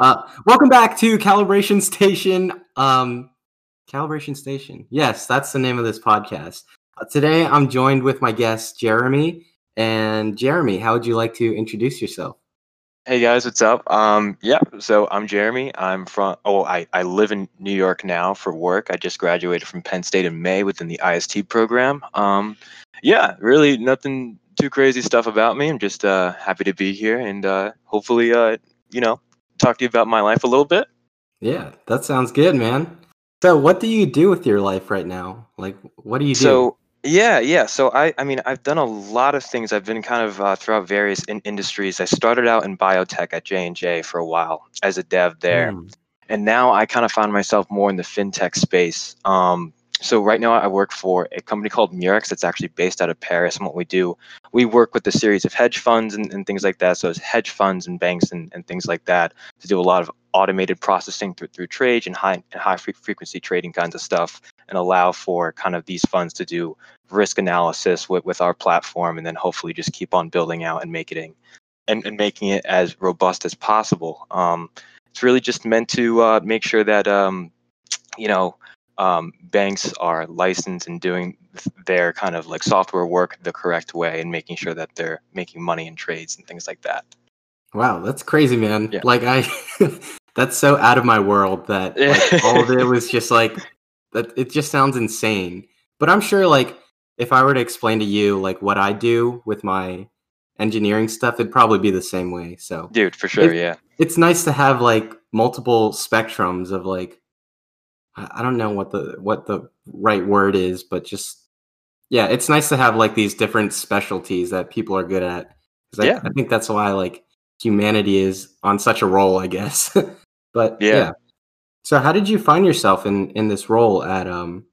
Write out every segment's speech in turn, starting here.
Uh, welcome back to Calibration Station. Um, Calibration Station. Yes, that's the name of this podcast. Uh, today, I'm joined with my guest Jeremy. And Jeremy, how would you like to introduce yourself? Hey guys, what's up? Um, yeah, so I'm Jeremy. I'm from. Oh, I I live in New York now for work. I just graduated from Penn State in May within the IST program. Um, yeah, really nothing too crazy stuff about me. I'm just uh, happy to be here and uh, hopefully, uh, you know, talk to you about my life a little bit. Yeah, that sounds good, man. So, what do you do with your life right now? Like, what do you do? So, yeah, yeah. So I, I mean, I've done a lot of things. I've been kind of uh, throughout various in- industries. I started out in biotech at J and J for a while as a dev there, Mm, and now I kind of find myself more in the fintech space. Um, so right now I work for a company called Murex that's actually based out of Paris. And what we do, we work with a series of hedge funds and, and things like that. So it's hedge funds and banks and, and things like that to do a lot of automated processing through, through trade and high and high fre- frequency trading kinds of stuff and allow for kind of these funds to do risk analysis with, with our platform and then hopefully just keep on building out and making and, and making it as robust as possible. Um, it's really just meant to uh, make sure that um, you know um, banks are licensed and doing their kind of like software work the correct way and making sure that they're making money in trades and things like that. wow, that's crazy, man. Yeah. Like, I, that's so out of my world that like, all of it was just like that. It just sounds insane. But I'm sure, like, if I were to explain to you like what I do with my engineering stuff, it'd probably be the same way. So Dude, for sure, It- yeah. it's nice to have like multiple spectrums of like I I don't know what the what the right word is, but just yeah, it's nice to have like these different specialties that people are good at. 'Cause I, Yeah. I think that's why like humanity is on such a roll, I guess. but yeah. Yeah. So how did you find yourself in in this role at um?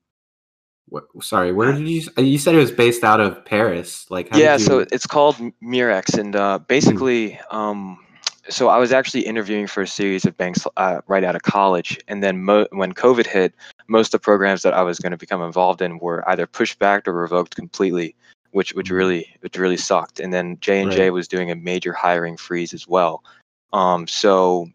What, sorry, where did you? You said it was based out of Paris. Like how yeah you, so it's called murex and uh, basically um, so i was actually interviewing for a series of banks uh, right out of college and then mo- when covid hit most of the programs that i was going to become involved in were either pushed back or revoked completely which which Mhm. really which really sucked and then j&j was doing a major hiring freeze as well um, so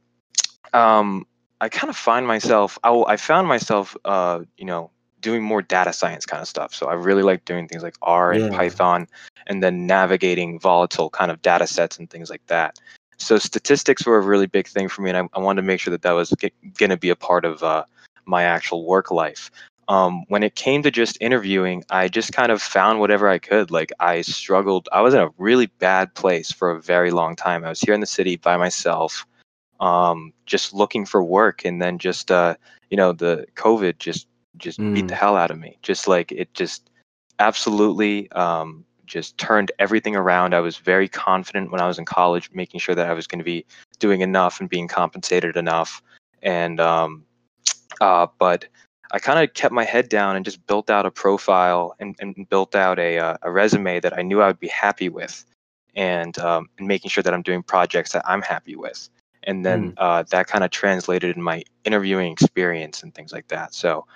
um, i kind of find myself I, I found myself uh, you know doing more data science kind of stuff so i really like doing things like r and Yeah. python and then navigating volatile kind of data sets and things like that. So statistics were a really big thing for me, and I, I wanted to make sure that that was going to be a part of uh, my actual work life. Um, when it came to just interviewing, I just kind of found whatever I could. Like I struggled. I was in a really bad place for a very long time. I was here in the city by myself, um, just looking for work, and then just uh, you know the COVID just just beat the Mm. hell out of me. Just like it just absolutely um, just turned everything around. I was very confident when I was in college, making sure that I was going to be doing enough and being compensated enough. And um, uh, but I kind of kept my head down and just built out a profile and, and built out a uh, a resume that I knew I would be happy with, and um, and making sure that I'm doing projects that I'm happy with. And then uh, that kind of translated in my interviewing experience and things like that. So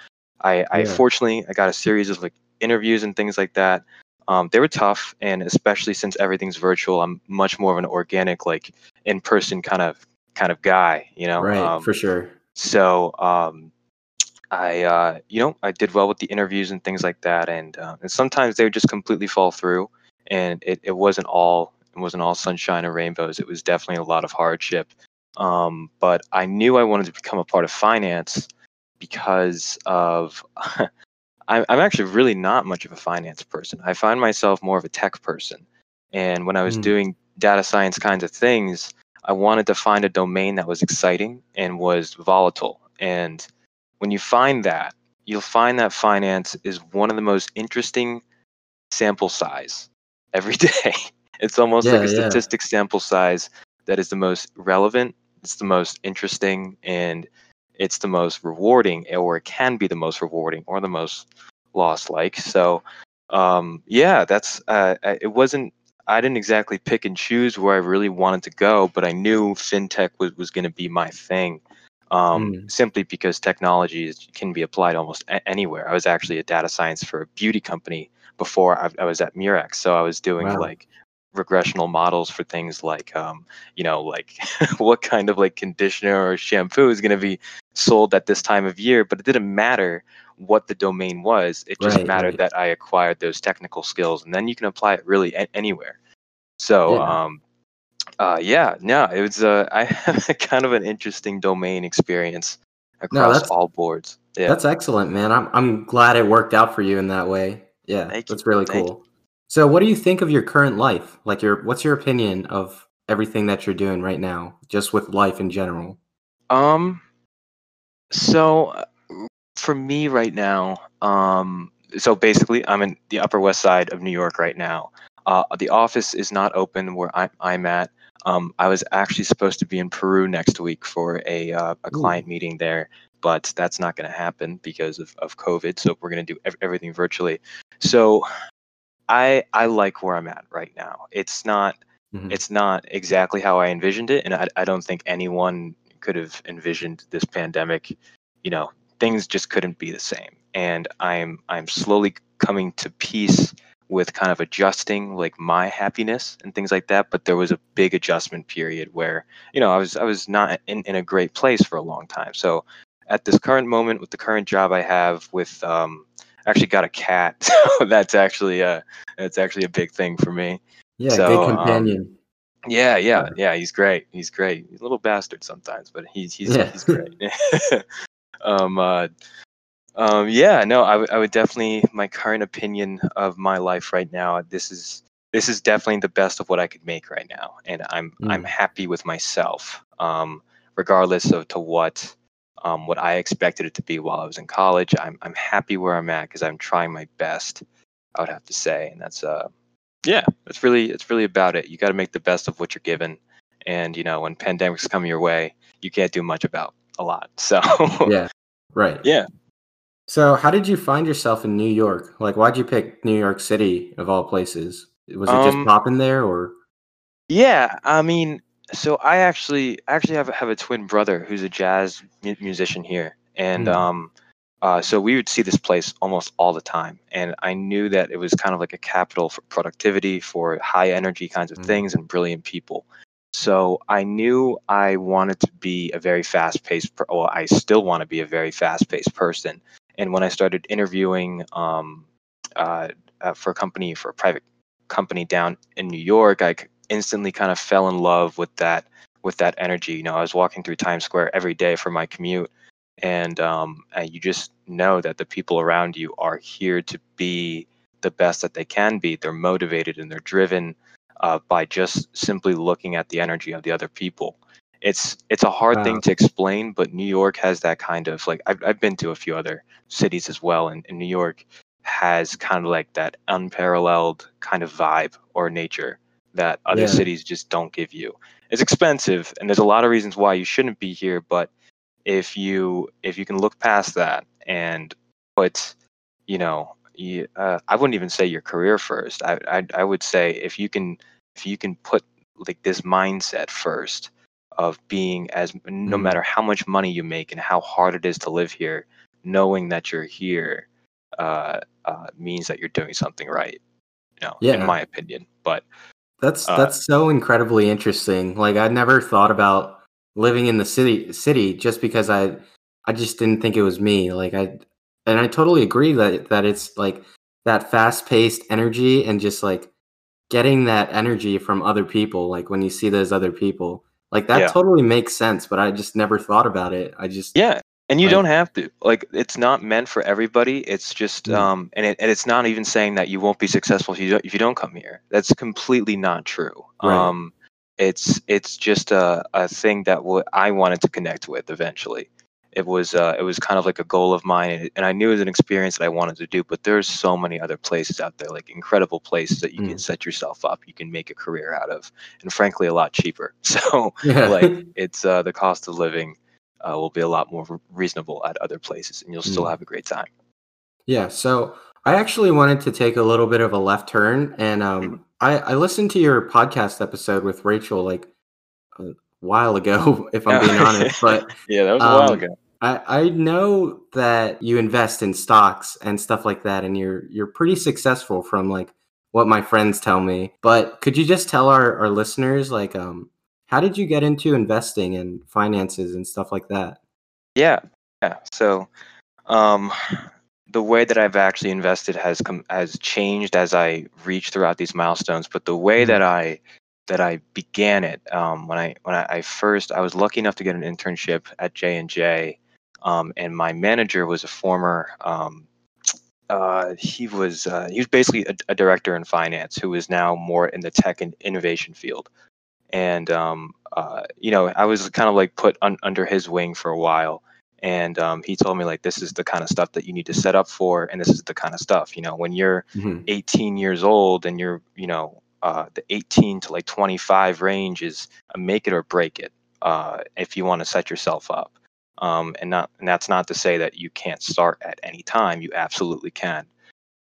I, I fortunately I got a series of like interviews and things like that. Um, they were tough, and especially since everything's virtual, I'm much more of an organic, like in person kind of kind of guy, you know. right Um, for sure. so um, I, uh, you know, I did well with the interviews and things like that, and uh, and sometimes they would just completely fall through, and it, it wasn't all it wasn't all sunshine and rainbows. It was definitely a lot of hardship. Um, but I knew I wanted to become a part of finance because of I'm I'm actually really not much of a finance person. I find myself more of a tech person, and when I was Mm. doing data science kinds of things, I wanted to find a domain that was exciting and was volatile. And when you find that, you'll find that finance is one of the most interesting sample size every day. It's almost like Yeah, a yeah. statistic sample size that is the most relevant, it's the most interesting, and it's the most rewarding, or it can be the most rewarding or the most loss like. So, um, yeah, that's uh, it wasn't I didn't exactly pick and choose where I really wanted to go, but I knew fintech was, was going to be my thing. Um, Mm. Simply because technology is, can be applied almost a- anywhere. I was actually a data science for a beauty company before I, I was at Murex, so I was doing Wow. like regressional models for things like um, you know like what kind of like conditioner or shampoo is going to be sold at this time of year but it didn't matter what the domain was it just Right, mattered right. that i acquired those technical skills and then you can apply it really a- anywhere so Yeah. um uh yeah no it was uh i have a kind of an interesting domain experience across that's- all boards yeah That's excellent, man. I'm I'm glad it worked out for you in that way. Yeah, Thank you. that's really Thank cool. So, what do you think of your current life? Like, your what's your opinion of everything that you're doing right now, just with life in general? Um, so uh, for me right now, um, so basically, I'm in the Upper West Side of New York right now. Uh, the office is not open where I'm, I'm at. Um, I was actually supposed to be in Peru next week for a uh, a Ooh. client meeting there, but that's not going to happen because of, of COVID. So we're going to do ev- everything virtually. So I I like where I'm at right now. It's not Mhm. it's not exactly how I envisioned it, and I, I don't think anyone could have envisioned this pandemic. You know, things just couldn't be the same, and I'm I'm slowly coming to peace with kind of adjusting like my happiness and things like that. But there was a big adjustment period where you know I was I was not in, in a great place for a long time. So at this current moment, with the current job I have, with um, actually got a cat, so that's actually a that's actually a big thing for me. Yeah, So, good um, companion. Yeah, yeah, yeah. He's great. He's great. He's a little bastard sometimes, but he's he's Yeah. he's great. um, uh, um, yeah. No, I would I would definitely my current opinion of my life right now. This is this is definitely the best of what I could make right now, and I'm I'm Mm. happy with myself. Um, regardless of to what um what I expected it to be while I was in college, I'm I'm happy where I'm at because I'm trying my best. I would have to say, and that's uh yeah it's really it's really about it you got to make the best of what you're given and you know when pandemics come your way you can't do much about a lot so yeah, right. yeah So, how did you find yourself in New York? Like, why'd you pick New York City of all places? Was it just Um, popping there, or? yeah i mean so i actually actually have, a- have a twin brother who's a jazz mu- musician here and Mm. um uh, so we would see this place almost all the time and i knew that it was kind of like a capital for productivity for high energy kinds of Mm. things and brilliant people so i knew i wanted to be a very fast paced per- well i still want to be a very fast paced person and when i started interviewing um, uh, uh, for a company for a private company down in new york i instantly kind of fell in love with that with that energy you know i was walking through times square every day for my commute and um, and you just know that the people around you are here to be the best that they can be. They're motivated and they're driven uh, by just simply looking at the energy of the other people. It's it's a hard Wow. thing to explain, but New York has that kind of like I've I've been to a few other cities as well, and, and New York has kind of like that unparalleled kind of vibe or nature that other Yeah. cities just don't give you. It's expensive, and there's a lot of reasons why you shouldn't be here, but if you if you can look past that and put you know you, uh, i wouldn't even say your career first I, I i would say if you can if you can put like this mindset first of being as no Mhm. matter how much money you make and how hard it is to live here knowing that you're here uh, uh, means that you're doing something right you know Yeah. in my opinion but That's Uh, that's so incredibly interesting. Like I never thought about living in the city city just because I I just didn't think it was me. Like I and I totally agree that that it's like that fast-paced energy and just like getting that energy from other people like when you see those other people. Like that Yeah. totally makes sense, but I just never thought about it. I just Yeah, and you Like- don't have to. Like it's not meant for everybody. It's just Mm. um and it and it's not even saying that you won't be successful if you don't if you don't come here. That's completely not true. Right. Um it's it's just a a thing that w- I wanted to connect with eventually. It was uh it was kind of like a goal of mine and, and I knew it was an experience that I wanted to do, but there's so many other places out there like incredible places that you can Mm. set yourself up, you can make a career out of and frankly a lot cheaper. So yeah. like it's uh, the cost of living uh, will be a lot more reasonable at other places and you'll still Mm. have a great time Yeah, so I actually wanted to take a little bit of a left turn, and um, I, I listened to your podcast episode with Rachel like a while ago, if I'm being honest. But yeah that was a a while Um, ago I, I know that you invest in stocks and stuff like that, and you're you're pretty successful from like what my friends tell me. But could you just tell our, our listeners like um how did you get into investing and finances and stuff like that? Yeah. Yeah. So um the way that I've actually invested has come has changed as I reach throughout these milestones. But the way mm-hmm. that I that I began it um, when I when I, I, first I was lucky enough to get an internship at J and J, um, and my manager was a former um, uh, he was uh, he was basically a, a, director in finance who is now more in the tech and innovation field, and um, uh, you know I was kind of like put un- under his wing for a while, and um, he told me like this is the kind of stuff that you need to set up for and this is the kind of stuff. You know when you're mm-hmm. 18 years old and you're you know uh, the 18 to like 25 range is a make it or break it uh, if you want to set yourself up. Um, and not and that's not to say that you can't start at any time you absolutely can.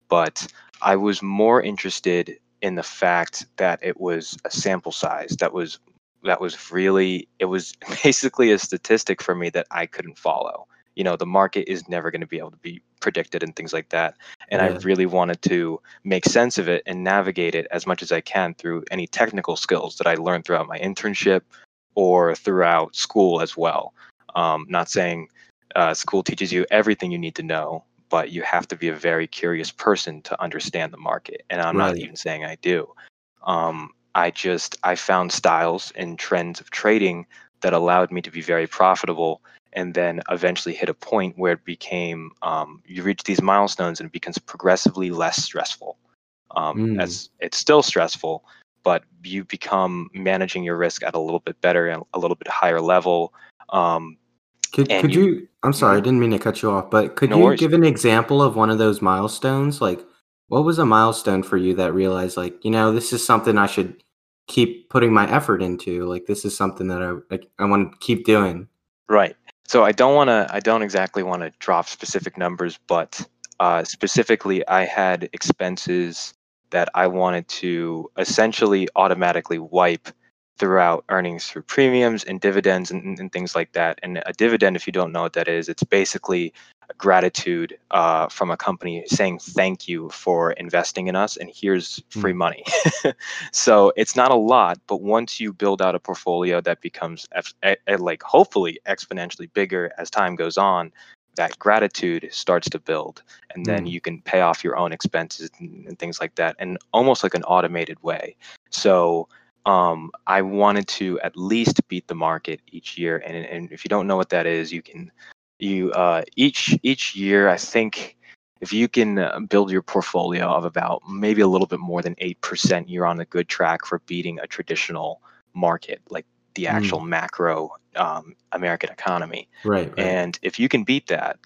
But i was more interested in the fact that it was a sample size that was that was really it was basically a statistic for me that I couldn't follow. You know, the market is never going to be able to be predicted and things like that. And yeah. I really wanted to make sense of it and navigate it as much as I can through any technical skills that I learned throughout my internship or throughout school as well. Um, not saying uh, school teaches you everything you need to know, but you have to be a very curious person to understand the market. And I'm right. not even saying I do. Um, I just I found styles and trends of trading that allowed me to be very profitable and then eventually hit a point where it became um, you reach these milestones and it becomes progressively less stressful um, mm. as it's still stressful but you become managing your risk at a little bit better and a little bit higher level um, could, could you, you, i'm sorry i mm-hmm. didn't mean to cut you off but could no you worries. give an example of one of those milestones like what was a milestone for you that realized like you know this is something i should keep putting my effort into like this is something that i i, I want to keep doing right so i don't want to i don't exactly want to drop specific numbers but uh, specifically i had expenses that i wanted to essentially automatically wipe throughout earnings through premiums and dividends and, and, things like that. And a dividend, if you don't know what that is, it's basically gratitude uh, from a company saying thank you for investing in us and here's free hmm. money. so it's not a lot, but once you build out a portfolio that becomes like hopefully exponentially bigger as time goes on, that gratitude starts to build and then mm. you can pay off your own expenses and, and things like that and almost like an automated way. So um, I wanted to at least beat the market each year. And, and if you don't know what that is, you can you uh, each each year I think if you can uh, build your portfolio of about maybe a little bit more than eight percent, you're on a good track for beating a traditional market like the actual mm. macro um, American economy. Right, right. And if you can beat that,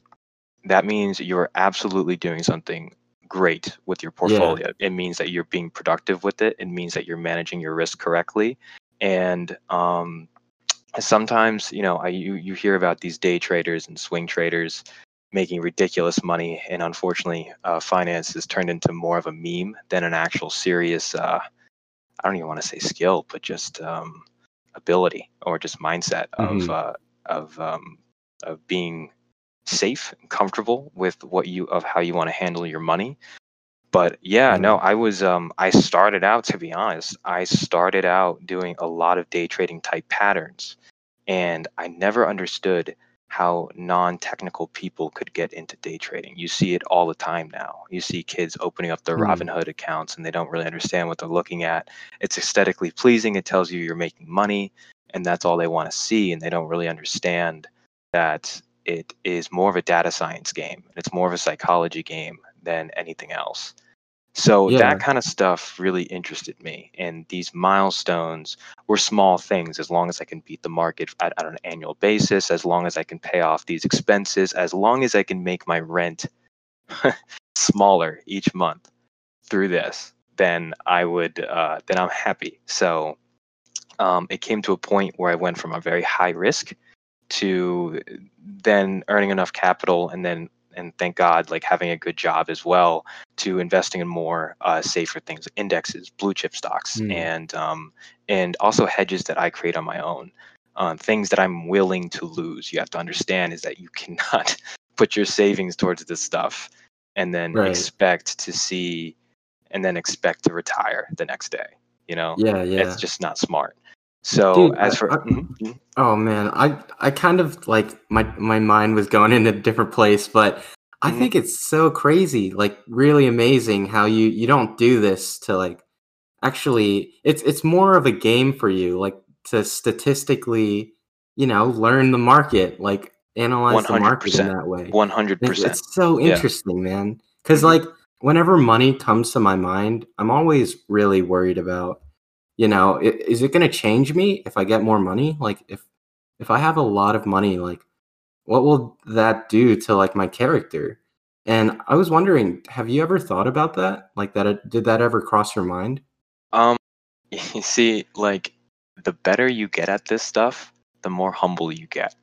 that means you're absolutely doing something great with your portfolio. Yeah. It means that you're being productive with it. It means that you're managing your risk correctly. And um, sometimes, you know, I, you you hear about these day traders and swing traders making ridiculous money, and unfortunately, uh, finance has turned into more of a meme than an actual serious. Uh, I don't even want to say skill, but just um, ability or just mindset mm-hmm. of uh, of um, of being safe and comfortable with what you of how you want to handle your money. But yeah no mm-hmm. i was um i started out to be honest i started out doing a lot of day trading type patterns. And i never understood how non-technical people could get into day trading. You see it all the time now. You see kids opening up their mm. robinhood accounts and they don't really understand what they're looking at. It's aesthetically pleasing it tells you you're making money and that's all they want to see and they don't really understand that it is more of a data science game. It's more of a psychology game than anything else. So yeah. that kind of stuff really interested me. And these milestones were small things as long as I can beat the market at, an annual basis, as long as I can pay off these expenses, as long as I can make my rent smaller each month through this, then I would, uh, then I'm happy. So um, it came to a point where I went from a very high risk to then earning enough capital and then and thank God, like having a good job as well, to investing in more uh, safer things, indexes, blue chip stocks, mm. and um, and also hedges that I create on my own, uh, things that I'm willing to lose. You have to understand is that you cannot put your savings towards this stuff and then right. expect to see and then expect to retire the next day. You know, Yeah, yeah. it's just not smart. So Dude, as for I- Mhm, mhm. Oh man, I I kind of like my my mind was going in a different place, but I Mhm. think it's so crazy, like really amazing how you you don't do this to like actually it's it's more of a game for you, like to statistically, you know, learn the market, like analyze the market in that way. One hundred percent. It's so Yeah. interesting, man. Because Mhm. like whenever money comes to my mind, I'm always really worried about, you know, i- is it going to change me if I get more money? Like if if I have a lot of money, like what will that do to like my character? And I was wondering, have you ever thought about that? Like that? it- Did that ever cross your mind? Um, you see, like the better you get at this stuff, the more humble you get.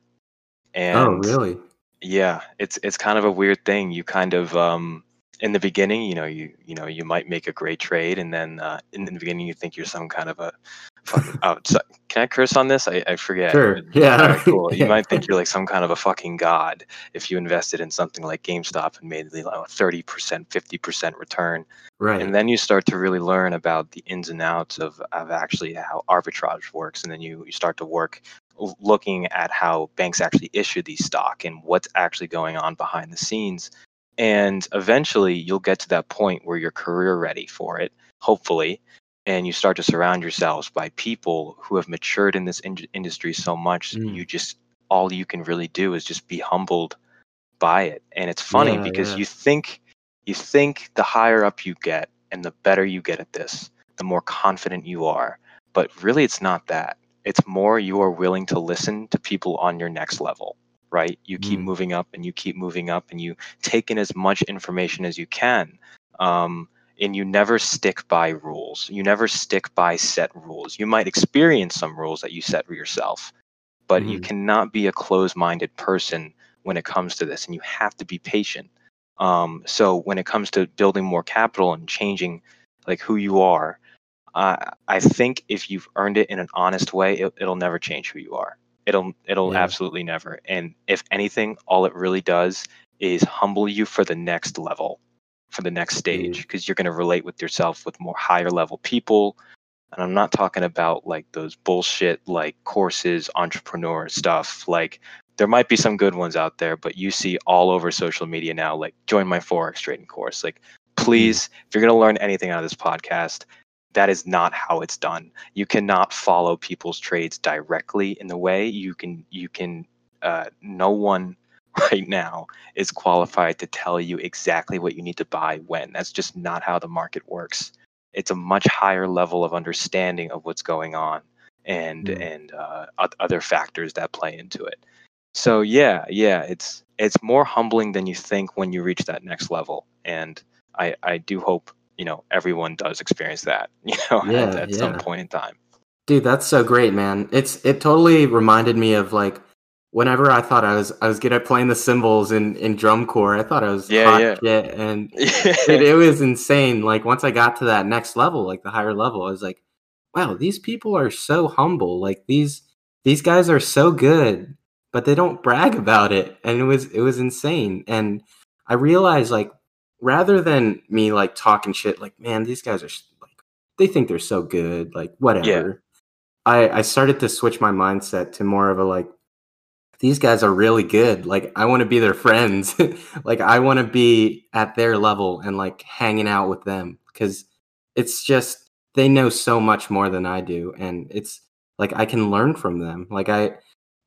And oh, really? Yeah, it's it's kind of a weird thing. You kind of um in the beginning, you know, you you know, you might make a great trade, and then uh, in the beginning, you think you're some kind of a. Fucking, oh, can I curse on this? I, I forget. Sure. Yeah. right, cool. You Yeah. might think you're like some kind of a fucking god if you invested in something like GameStop and made like a thirty percent, fifty percent return. Right. and then you start to really learn about the ins and outs of, of actually how arbitrage works and then you, you start to work looking at how banks actually issue these stock and what's actually going on behind the scenes and eventually you'll get to that point where you're career ready for it hopefully and you start to surround yourselves by people who have matured in this in- industry so much Mm. you just all you can really do is just be humbled by it and it's funny Yeah, because yeah. you think you think the higher up you get and the better you get at this, the more confident you are. But really, it's not that. It's more you are willing to listen to people on your next level, right? You keep Mm. moving up and you keep moving up and you take in as much information as you can. Um, and you never stick by rules. You never stick by set rules. You might experience some rules that you set for yourself, but you Mhm. cannot be a closed minded person when it comes to this. And you have to be patient. Um, so when it comes to building more capital and changing like who you are, uh, I think if you've earned it in an honest way, it, it'll never change who you are. It'll it'll Yeah. absolutely never. And if anything, all it really does is humble you for the next level, for the next stage, because you're going to relate with yourself with more higher level people. And I'm not talking about like those bullshit like courses, entrepreneur stuff. Like there might be some good ones out there, but you see all over social media now, like join my Forex trading course. Like, please, if you're going to learn anything out of this podcast, that is not how it's done. You cannot follow people's trades directly in the way you can, you can, uh, no one right now is qualified to tell you exactly what you need to buy when. That's just not how the market works. It's a much higher level of understanding of what's going on and Mm. and uh, other factors that play into it. So yeah, yeah, it's it's more humbling than you think when you reach that next level, and I I do hope you know everyone does experience that you know Yeah, at, at some point in time. Dude, that's so great, man. It's it totally reminded me of like whenever I thought I was I was good at playing the cymbals in in drum corps. I thought I was Yeah, hot yeah. shit, and dude, it was insane. Like once I got to that next level, like the higher level, I was like, wow, these people are so humble. Like these these guys are so good, but they don't brag about it. And it was it was insane. And I realized like rather than me like talking shit, like man, these guys are like they think they're so good, like whatever. I I started to switch my mindset to more of a like these guys are really good. Like I want to be their friends. like I want to be at their level and like hanging out with them because it's just they know so much more than I do and it's like I can learn from them. Like I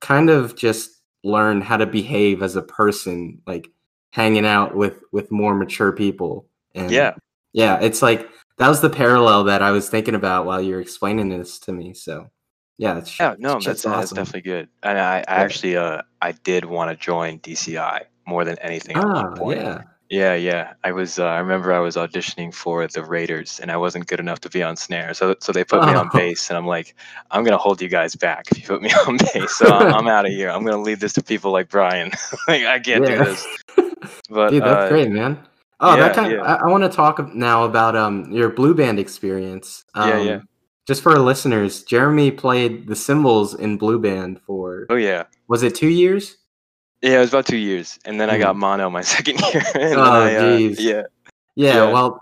kind of just learn how to behave as a person like hanging out with with more mature people and Yeah. yeah, it's like that was the parallel that I was thinking about while you were explaining this to me. So yeah, it's, Yeah, no, it's that's, just that's definitely good. And I, I actually uh I did want to join DCI more than anything Ah, yeah. Yeah, yeah. I was. Uh, I remember I was auditioning for the Raiders, and I wasn't good enough to be on snare. So, so they put me on Oh. bass, and I'm like, I'm gonna hold you guys back if you put me on bass. So I'm, I'm out of here. I'm gonna leave this to people like Brian. like I can't Yeah. do this. But Dude, that's uh, great, man. Oh, that yeah, kind yeah. I, I want to talk now about um your blue band experience. Um, Yeah, yeah. Just for our listeners, Jeremy played the cymbals in blue band for Oh yeah, was it two years? yeah. It was about two years, and then I got Mhm. mono my second year. Oh, uh, jeez. yeah, Yeah, Yeah. well,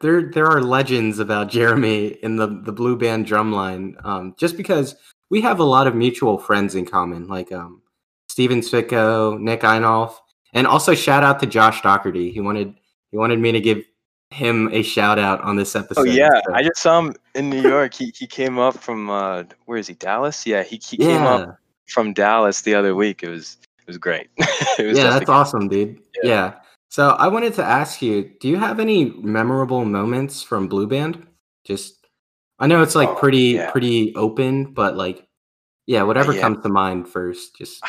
there there are legends about Jeremy in the the blue band drumline. Um, just because we have a lot of mutual friends in common, like um, Steven Sicko, Nick Einolf, and also shout out to Josh Doherty. He wanted he wanted me to give him a shout out on this episode. Oh yeah, so- I just saw him in New York. He he came up from uh, where is he? Dallas? Yeah, he he came up from Dallas the other week. It was it was great. it was yeah, that's awesome, dude. Yeah. Yeah. So I wanted to ask you, do you have any memorable moments from Blue Band? Just, I know it's like Oh, pretty yeah. pretty open, but like, yeah, whatever yeah. comes to mind first. Just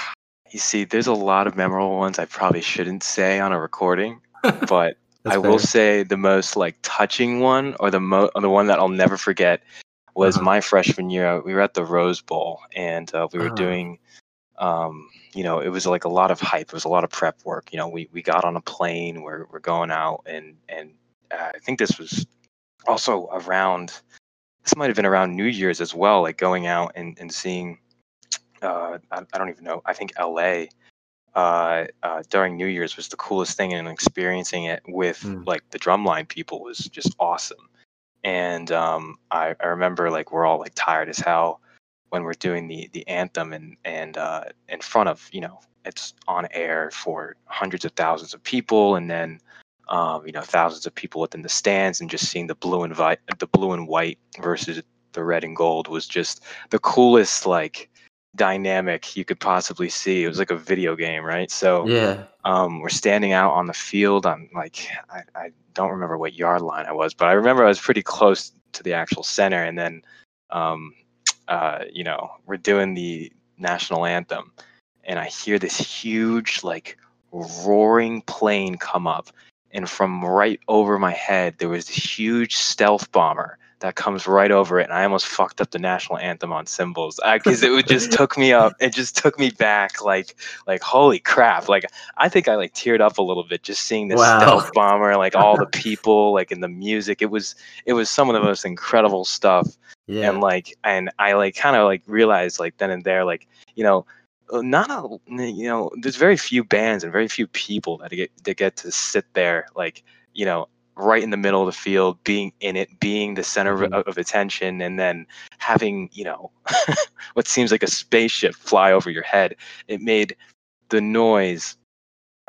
You see, there's a lot of memorable ones I probably shouldn't say on a recording, but I will fair. say the most like touching one, or the mo, or the one that I'll never forget, was Uh-huh. my freshman year. We were at the Rose Bowl, and uh, we were Ah. doing, um, you know, it was like a lot of hype. It was a lot of prep work. You know, we we got on a plane. We're we're going out, and and uh, I think this was also around. This might have been around New Year's as well, like going out and and seeing. Uh, I, I don't even know. I think L.A uh, uh, during New Year's was the coolest thing, and experiencing it with Mm. like the drumline people was just awesome. And um, I, I remember like we're all like tired as hell when we're doing the the anthem and and uh, in front of you know it's on air for hundreds of thousands of people, and then um, you know thousands of people within the stands, and just seeing the blue and vi- the blue and white versus the red and gold was just the coolest like dynamic you could possibly see. It was like a video game, right? So yeah, um, we're standing out on the field. I'm like, I, I don't remember what yard line I was, but I remember I was pretty close to the actual center. And then, um, uh, you know, we're doing the national anthem, and I hear this huge, like, roaring plane come up. And from right over my head, there was this huge stealth bomber that comes right over it, and I almost fucked up the national anthem on cymbals because it would just took me up. It just took me back, like, like holy crap! Like I think I like teared up a little bit just seeing this Wow. stealth bomber, like all the people, like in the music. It was it was some of the most incredible stuff yeah, and like and i like kind of like realized like then and there like you know uh, not a you know there's very few bands and very few people that get that get to sit there like you know right in the middle of the field being in it being the center Mhm. of, of attention and then having you know what seems like a spaceship fly over your head it made the noise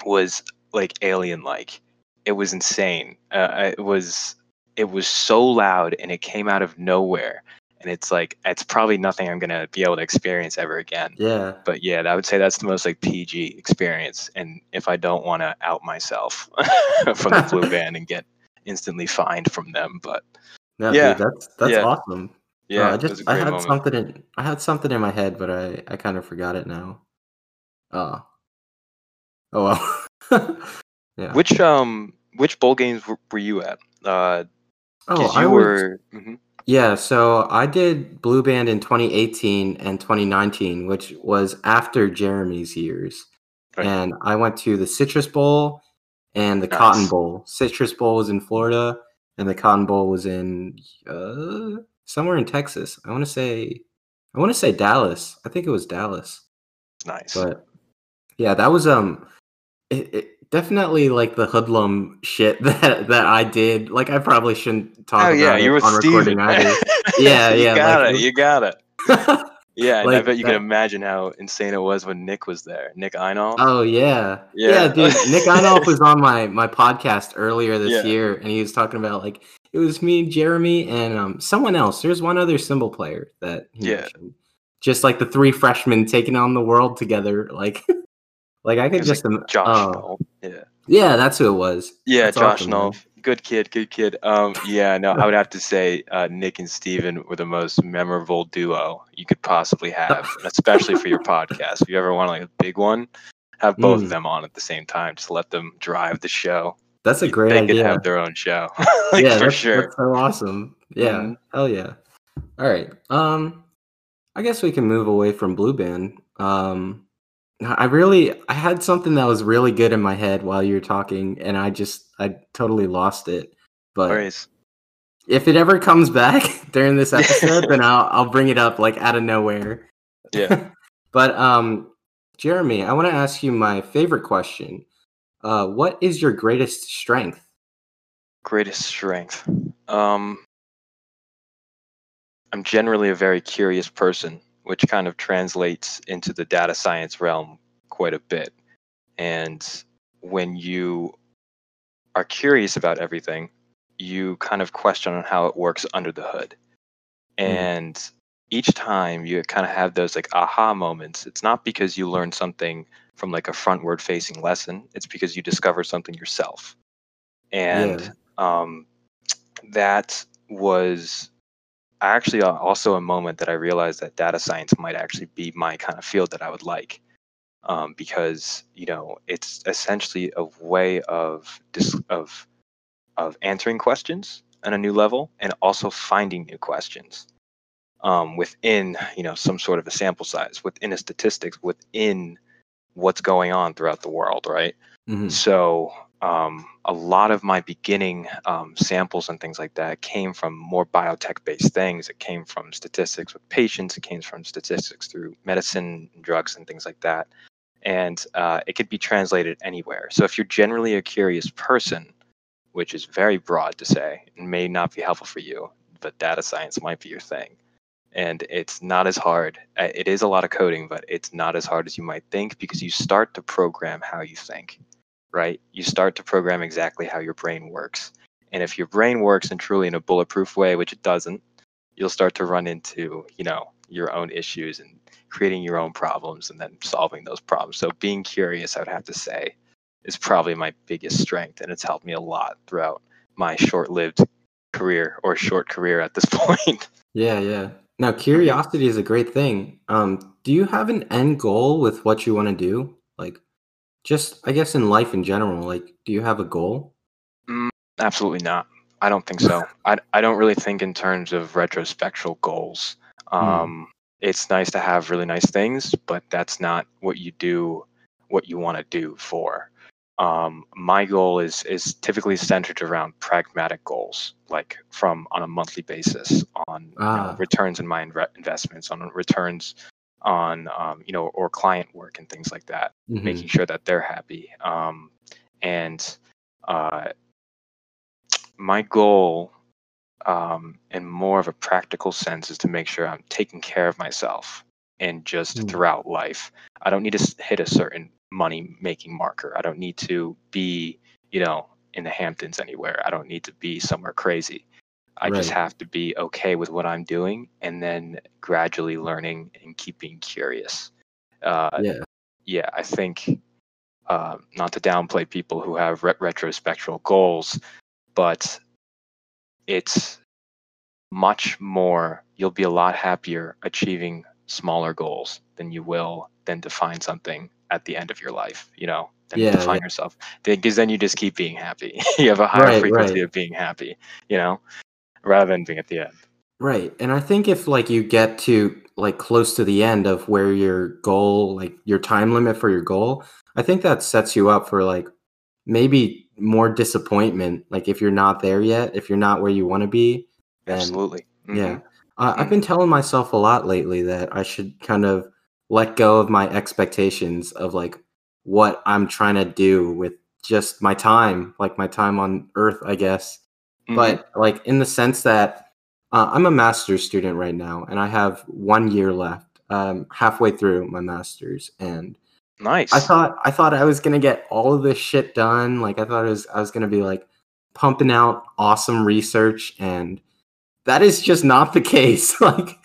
was like alien like it was insane uh, it was it was so loud and it came out of nowhere and it's like it's probably nothing i'm gonna be able to experience ever again yeah. but yeah i would say that's the most like pg experience and if i don't want to out myself from the blue band and get instantly fined from them but No, Yeah, dude, that's that's yeah. awesome. yeah Uh, I just I had moment. something in I had something in my head, but I I kind of forgot it now. Uh, oh well. yeah. which um which bowl games were, were you at uh oh, you I was, were mhm. Yeah, so I did Blue Band in 2018 and 2019, which was after Jeremy's years. Right. And I went to the Citrus Bowl and the Cotton Bowl. Citrus Bowl was in Florida, and the Cotton Bowl was in uh, somewhere in Texas. I want to say, I want to say Dallas. I think it was Dallas. nice But yeah, that was um, it, it definitely like the hoodlum shit that that I did. Like I probably shouldn't talk oh about yeah it you were on recording Steven. either. Yeah, you yeah, like, got it it you got it Yeah, and I Like bet you can imagine how insane it was when Nick was there. Nick Einolf. Oh yeah. Yeah. yeah, dude. Nick Einolf was on my my podcast earlier this Yeah. year, and he was talking about like it was me, Jeremy, and um someone else. There's one other cymbal player that he Yeah. mentioned. Just like the three freshmen taking on the world together, like like I could just im- Josh oh, Knoll. Yeah. yeah, that's who it was. Yeah, That's Josh awesome. Good kid, good kid. Um, yeah, no, I would have to say uh, Nick and Steven were the most memorable duo you could possibly have, especially for your podcast. If you ever want like a big one, have both Mm. of them on at the same time. Just let them drive the show. That's a great they idea. could have their own show, like yeah, for that's, sure. That's so awesome. Yeah, Mhm. hell yeah. All right. Um, I guess we can move away from Blue Band. Um, I really, I had something that was really good in my head while you were talking, and I just, I totally lost it. But Anyways, if it ever comes back during this episode, then I'll, I'll bring it up like out of nowhere. yeah. but um, Jeremy, I want to ask you my favorite question. Uh, what is your greatest strength? Greatest strength. Um, I'm generally a very curious person, which kind of translates into the data science realm quite a bit. And when you are curious about everything, you kind of question on how it works under the hood. And each time you kind of have those like aha moments, it's not because you learned something from like a frontward facing lesson, it's because you discovered something yourself. And Yeah. um, that was actually also a moment that I realized that data science might actually be my kind of field that I would like. Um, because you know it's essentially a way of dis- of of answering questions on a new level and also finding new questions um, within you know some sort of a sample size within a statistics within what's going on throughout the world right Mhm. so um, a lot of my beginning um, samples and things like that came from more biotech based things. It came from statistics with patients. It came from statistics through medicine drugs and things like that. And uh, it could be translated anywhere. So if you're generally a curious person which is very broad to say and may not be helpful for you but data science might be your thing. And it's not as hard. Uh, it is a lot of coding but it's not as hard as you might think because you start to program how you think right you start to program exactly how your brain works and if your brain works in truly in a bulletproof way which it doesn't you'll start to run into you know your own issues and creating your own problems and then solving those problems so being curious i would have to say is probably my biggest strength and it's helped me a lot throughout my short-lived career or short career at this point Yeah, yeah. Now, curiosity is a great thing. Um, do you have an end goal with what you want to do? Like, just I guess in life in general. Like, do you have a goal? Absolutely not. I don't think so. I, I don't really think in terms of retrospectual goals. Um, It's nice to have really nice things, but that's not what you do, what you want to do for. Um, my goal is is typically centered around pragmatic goals, like from on a monthly basis on you know, Ah. returns in my inve- investments, on returns on um, you know or client work and things like that Mhm. making sure that they're happy. Um, and uh, my goal, um, in more of a practical sense, is to make sure I'm taking care of myself and just Mm. throughout life. I don't need to hit a certain money making marker. I don't need to be, you know, in the Hamptons anywhere. I don't need to be somewhere crazy. I just have to be okay with what I'm doing and then gradually learning and keeping curious. Uh, Yeah. yeah, I think uh, not to downplay people who have re- retrospectual goals, but it's much more. You'll be a lot happier achieving smaller goals than you will than define something at the end of your life. You know, than Yeah, define yeah. yourself because then you just keep being happy. you have a higher Right, frequency right. of being happy. You know, rather than being at the end. Right. And I think if like you get to like close to the end of where your goal, like your time limit for your goal, I think that sets you up for like maybe more disappointment. Like if you're not there yet, if you're not where you want to be, then Absolutely. yeah. Mhm. Uh, I've been telling myself a lot lately that I should kind of let go of my expectations of like what I'm trying to do with just my time, like my time on earth, I guess Mhm. but like in the sense that uh, I'm a master's student right now, and I have one year left, um, halfway through my master's, and nice. I thought I thought I was gonna get all of this shit done. Like I thought it was I was gonna be like pumping out awesome research, and that is just not the case. like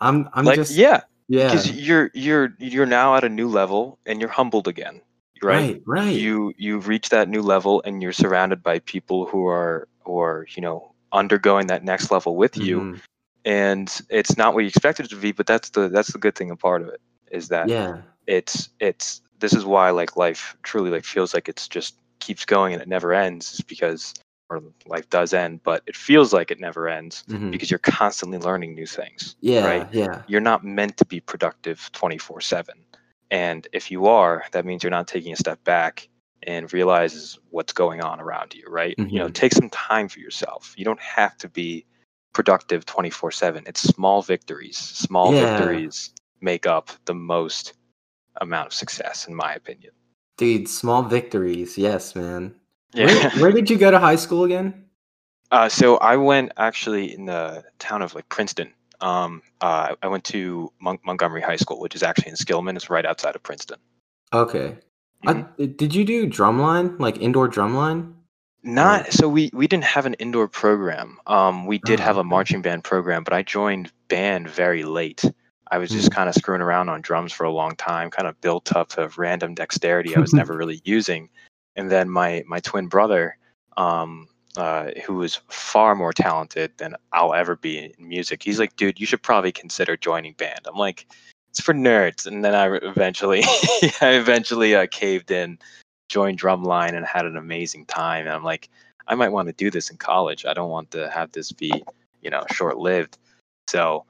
I'm I'm like just yeah, yeah because you're you're you're now at a new level and you're humbled again, right? right right you you've reached that new level and you're surrounded by people who are are you know undergoing that next level with you Mhm. and it's not what you expected it to be but that's the that's the good thing a part of it is that yeah it's it's this is why like life truly like feels like it's just keeps going and it never ends is because or life does end but it feels like it never ends mhm. because you're constantly learning new things yeah right? yeah you're not meant to be productive 24 7 and if you are that means you're not taking a step back and realizes what's going on around you right you know Mhm. take some time for yourself you don't have to be productive 24 7 it's small victories small Yeah. victories make up the most amount of success in my opinion dude small victories yes man yeah where, where did you go to high school again Uh, so I went actually in the town of like Princeton. Um, uh, I went to Mon- Montgomery High School, which is actually in Skillman. It's right outside of Princeton. Okay. Mhm. I, did you do drumline, like indoor drumline? Not so we we didn't have an indoor program. Um, we did Oh, have a marching band program, but I joined band very late. I was just kind of screwing around on drums for a long time, kind of built up of random dexterity I was never really using. And then my my twin brother, um, uh, who was far more talented than I'll ever be in music, he's like, dude, you should probably consider joining band. I'm like, it's for nerds. And then I eventually, I eventually uh, caved in, joined drumline, and had an amazing time. And I'm like, I might want to do this in college. I don't want to have this be, you know, short lived. So,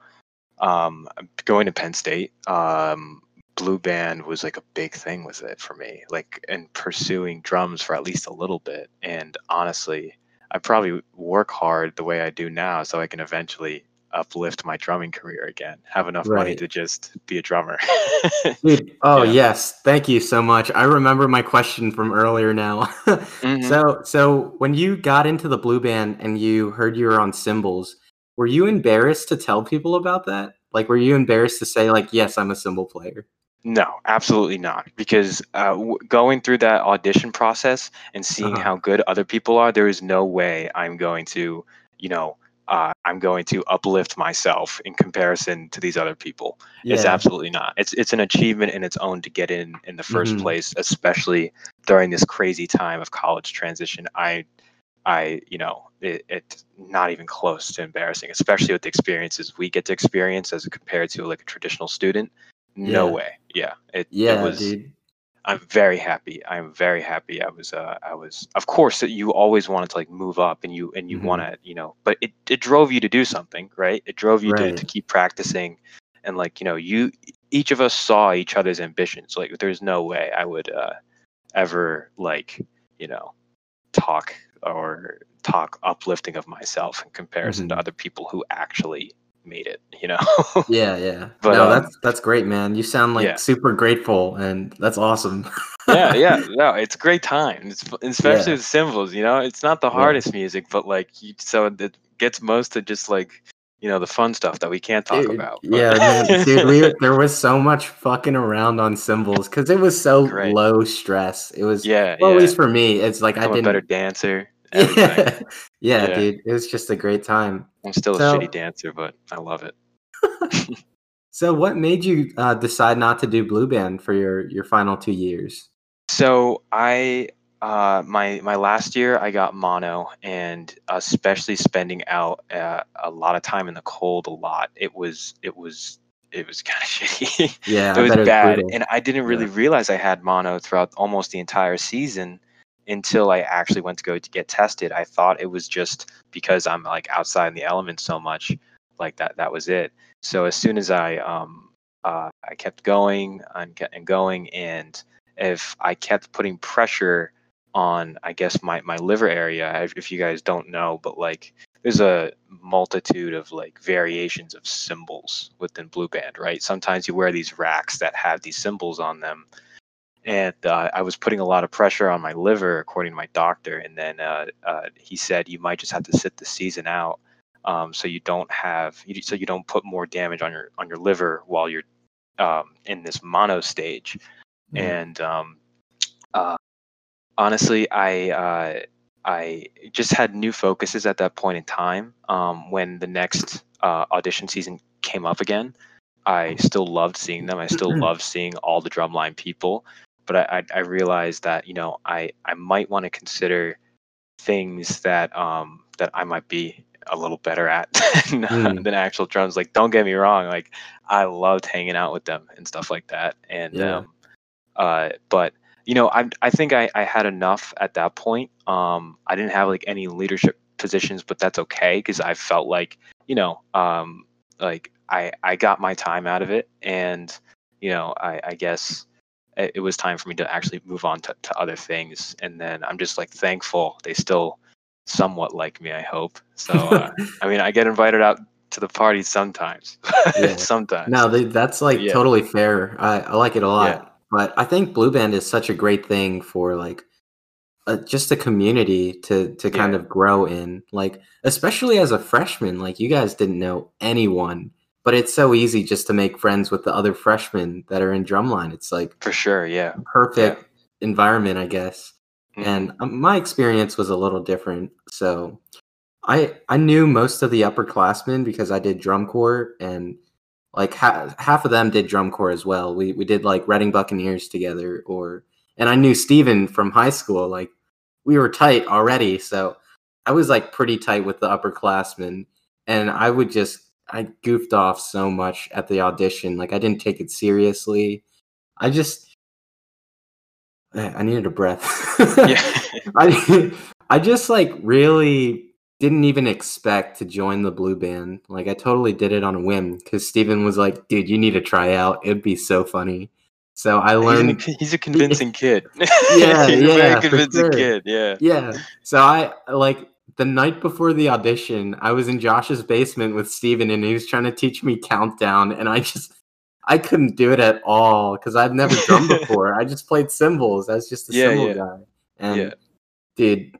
um, I'm going to Penn State. Um, blue band was like a big thing with it for me, like and pursuing drums for at least a little bit. And honestly, I probably work hard the way I do now, so I can eventually uplift my drumming career again. Have enough money to just be a drummer. Dude, oh Yeah. yes, thank you so much. I remember my question from earlier now. Mhm. So, so when you got into the blue band and you heard you were on cymbals, were you embarrassed to tell people about that? Like, were you embarrassed to say, like, yes, I'm a cymbal player? No, absolutely not. Because uh, w- going through that audition process and seeing Uh-huh. how good other people are, there is no way I'm going to, you know, uh, I'm going to uplift myself in comparison to these other people. It's absolutely not. It's it's an achievement in its own to get in in the 1st Mhm. place, especially during this crazy time of college transition. I, I, you know, it, it's not even close to embarrassing, especially with the experiences we get to experience as compared to like a traditional student. No Yeah. way. Yeah. It, Yeah, it was. dude. I'm very happy. I'm very happy. I was. Uh, I was. Of course, that you always wanted to like move up, and you and you Mhm. want to, you know. But it it drove you to do something, right? It drove you to, to keep practicing, and like you know, you each of us saw each other's ambitions. Like there's no way I would uh, ever like you know talk or talk uplifting of myself in comparison to Mhm. other people who actually made it. You know. Yeah, yeah. But, no, um, that's that's great, man. You sound like yeah. super grateful, and that's awesome. yeah, yeah, no, it's a great time. It's especially Yeah. with cymbals. You know, it's not the Yeah. hardest music, but like, you, so it gets most of just like, you know, the fun stuff that we can't talk Dude, about. but- Yeah, man, dude, we, there was so much fucking around on cymbals because it was so Great. low stress. It was, yeah, well, yeah. at least for me, it's like I I'm a didn't. better dancer. Yeah, yeah, Yeah. dude, it was just a great time. I'm still a shitty dancer, but I love it. So, what made you uh, decide not to do blue band for your your final two years? So I uh my my last year I got mono and especially spending out uh, a lot of time in the cold a lot. It was it was it was kind of shitty. Yeah, it was bad brutal. and I didn't really Yeah. realize I had mono throughout almost the entire season until I actually went to go to get tested. I thought it was just because I'm like outside in the elements so much like that that was it. So as soon as I um uh, I kept going and, and going and if I kept putting pressure on, I guess my my liver area. If you guys don't know, but like there's a multitude of like variations of cymbals within Blue Band, right? Sometimes you wear these racks that have these cymbals on them, and uh, I was putting a lot of pressure on my liver, according to my doctor. And then uh, uh, he said you might just have to sit the season out, um, so you don't have so you don't put more damage on your on your liver while you're um, in this mono stage Mhm. and um, uh, honestly, I uh, I just had new focuses at that point in time. Um, when the next uh, audition season came up again, I still loved seeing them. I still loved seeing all the drumline people, but I, I, I realized that you know I I might want to consider things that um that I might be a little better at than, Mm. than actual drums. Like, don't get me wrong, like I loved hanging out with them and stuff like that. And Yeah. um, uh, but you know, I I think I I had enough at that point. Um, I didn't have like any leadership positions, but that's okay because I felt like you know, um, like I I got my time out of it, and you know, I I guess it, it was time for me to actually move on to, to other things. And then I'm just like thankful they still somewhat like me. I hope. So uh, I mean, I get invited out to the parties sometimes. Yeah. sometimes. No, they, that's like Yeah. totally fair. I, I like it a lot. Yeah. But I think blue band is such a great thing for like a, just a community to to kind of grow in. Like especially as a freshman, like you guys didn't know anyone, but it's so easy just to make friends with the other freshmen that are in drumline. It's like For sure, yeah. perfect environment, I guess. Mhm. And um, my experience was a little different. So I I knew most of the upperclassmen because I did drum corps and like ha- half of them did drum corps as well. We we did like Reading Buccaneers together or and I knew Steven from high school. Like we were tight already. So I was like pretty tight with the upperclassmen and I would just I goofed off so much at the audition. Like I didn't take it seriously. I just I needed a breath. yeah. I I just like really didn't even expect to join the blue band. Like I totally did it on a whim because Steven was like, dude, you need to try out. It'd be so funny. So I He's, an- learned he's a convincing kid. Yeah, he's a yeah, very convincing sure. kid. Yeah. Yeah. So I like the night before the audition, I was in Josh's basement with Steven and he was trying to teach me countdown and I just I couldn't do it at all because I've never drummed before. I just played cymbals. I was just a Yeah, cymbal yeah. guy. And Yeah. dude,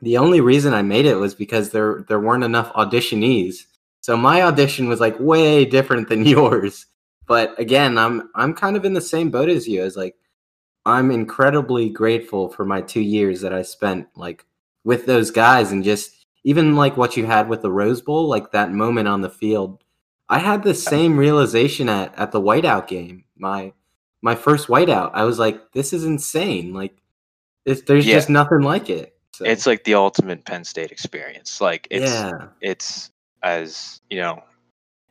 the only reason I made it was because there there weren't enough auditionees. So my audition was like way different than yours. But again, I'm I'm kind of in the same boat as you. As like I'm incredibly grateful for my two years that I spent like with those guys and just even like what you had with the Rose Bowl, like that moment on the field. I had the same realization at at the whiteout game. My my first whiteout. I was like, this is insane. Like there's Yeah. just nothing like it. So, It's like the ultimate Penn State experience. Like it's yeah, it's as you know,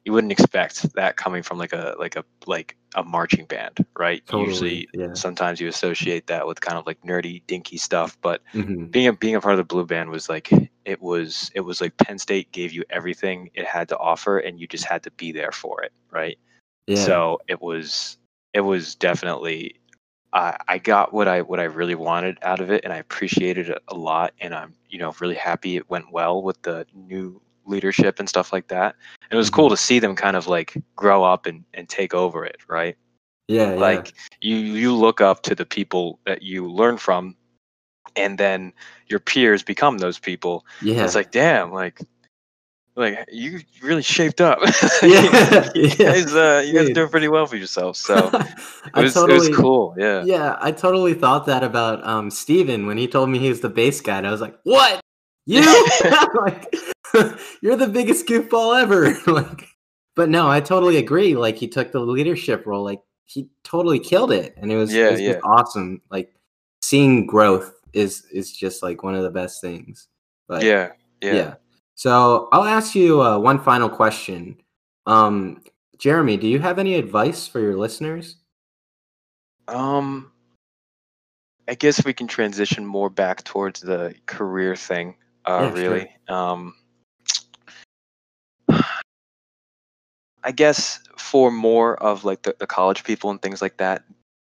you wouldn't expect that coming from like a like a like a marching band, right? totally. Usually yeah. sometimes you associate that with kind of like nerdy, dinky stuff, but hmm being a being a part of the blue band was like it was it was like Penn State gave you everything it had to offer and you just had to be there for it, right? Yeah. So it was it was definitely I I got what I what I really wanted out of it and I appreciated it a lot and I'm you know really happy it went well with the new leadership and stuff like that. And it was Mm-hmm. cool to see them kind of like grow up and, and take over it, right? yeah, yeah. like you you look up to the people that you learn from and then your peers become those people yeah. it's like damn like like you really shaped up Yeah, you guys, uh, you guys are doing pretty well for yourselves so it was totally, it was cool yeah Yeah, I totally thought that about um Steven when he told me he was the bass guy. And I was like, "What? You? like, you're the biggest goofball ever!" like, but no, I totally agree. Like, he took the leadership role. Like, he totally killed it, and it was, Yeah, it was yeah. awesome. Like, seeing growth is is just like one of the best things. But yeah yeah, yeah. So I'll ask you uh, one final question. Um, Jeremy, do you have any advice for your listeners? um i guess we can transition more back towards the career thing uh Yeah, sure. really um I guess for more of like the, the college people and things like that,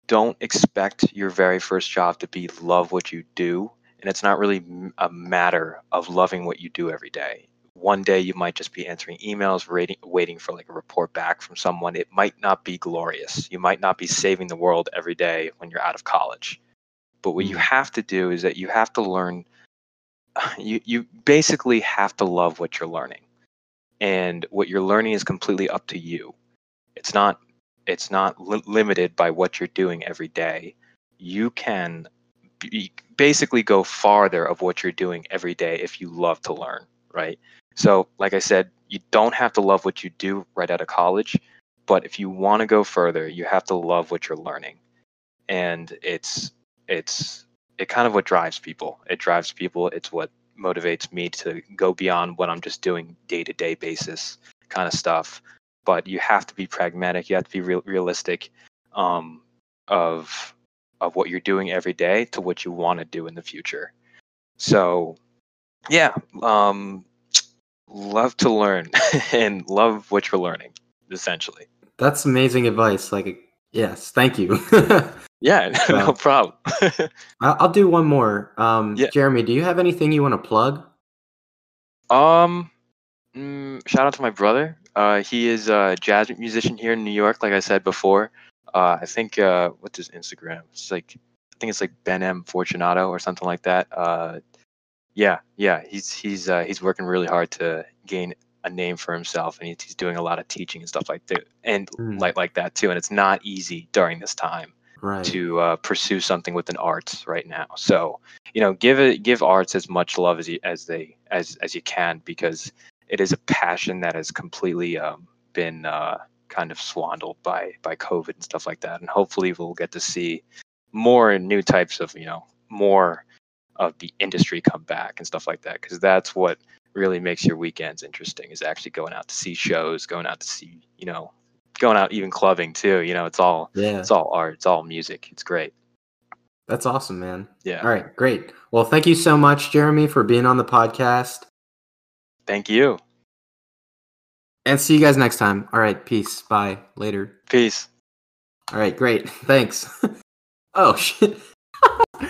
don't expect your very first job to be love what you do. And it's not really a matter of loving what you do every day. One day you might just be answering emails, waiting, waiting for like a report back from someone. It might not be glorious. You might not be saving the world every day when you're out of college. But what you Mhm. have to do is that you have to learn. You you basically have to love what you're learning. And what you're learning is completely up to you. It's not it's not li- limited by what you're doing every day. You can be, basically go farther of what you're doing every day if you love to learn right? So like i said you don't have to love what you do right out of college but if you want to go further you have to love what you're learning. And it's it's it kind of what drives people. It drives people. It's what motivates me to go beyond what i'm just doing day to day basis kind of stuff. But you have to be pragmatic. You have to be real, realistic um, of of what you're doing every day to what you want to do in the future. So yeah um, love to learn and love what you're learning essentially. That's amazing advice. Like, yes, thank you. yeah no problem I'll do one more. Um, Yeah. Jeremy, do you have anything you want to plug? Um, mm, shout out to my brother. Uh, he is a jazz musician here in New York. Like I said before, uh, I think uh, what's his Instagram? It's like I think it's like Ben M Fortunato or something like that. Uh, yeah, yeah, he's he's uh, he's working really hard to gain a name for himself, and he's doing a lot of teaching and stuff like that, and mm. like like that too. And it's not easy during this time right. to uh, pursue something within arts right now. So you know, give it give arts as much love as you as they as as you can because it is a passion that has completely um, been uh, kind of swindled by by COVID and stuff like that. And hopefully, we'll get to see more new types of you know more of the industry come back and stuff like that because that's what really makes your weekends interesting is actually going out to see shows going out to see you know going out even clubbing too you know it's all yeah. it's all art it's all music it's great. That's awesome man. Yeah. All right great. Well thank you so much jeremy for being on the podcast. Thank you. And see you guys next time. All right peace. Bye. Later. Peace. All right great. Thanks. Oh shit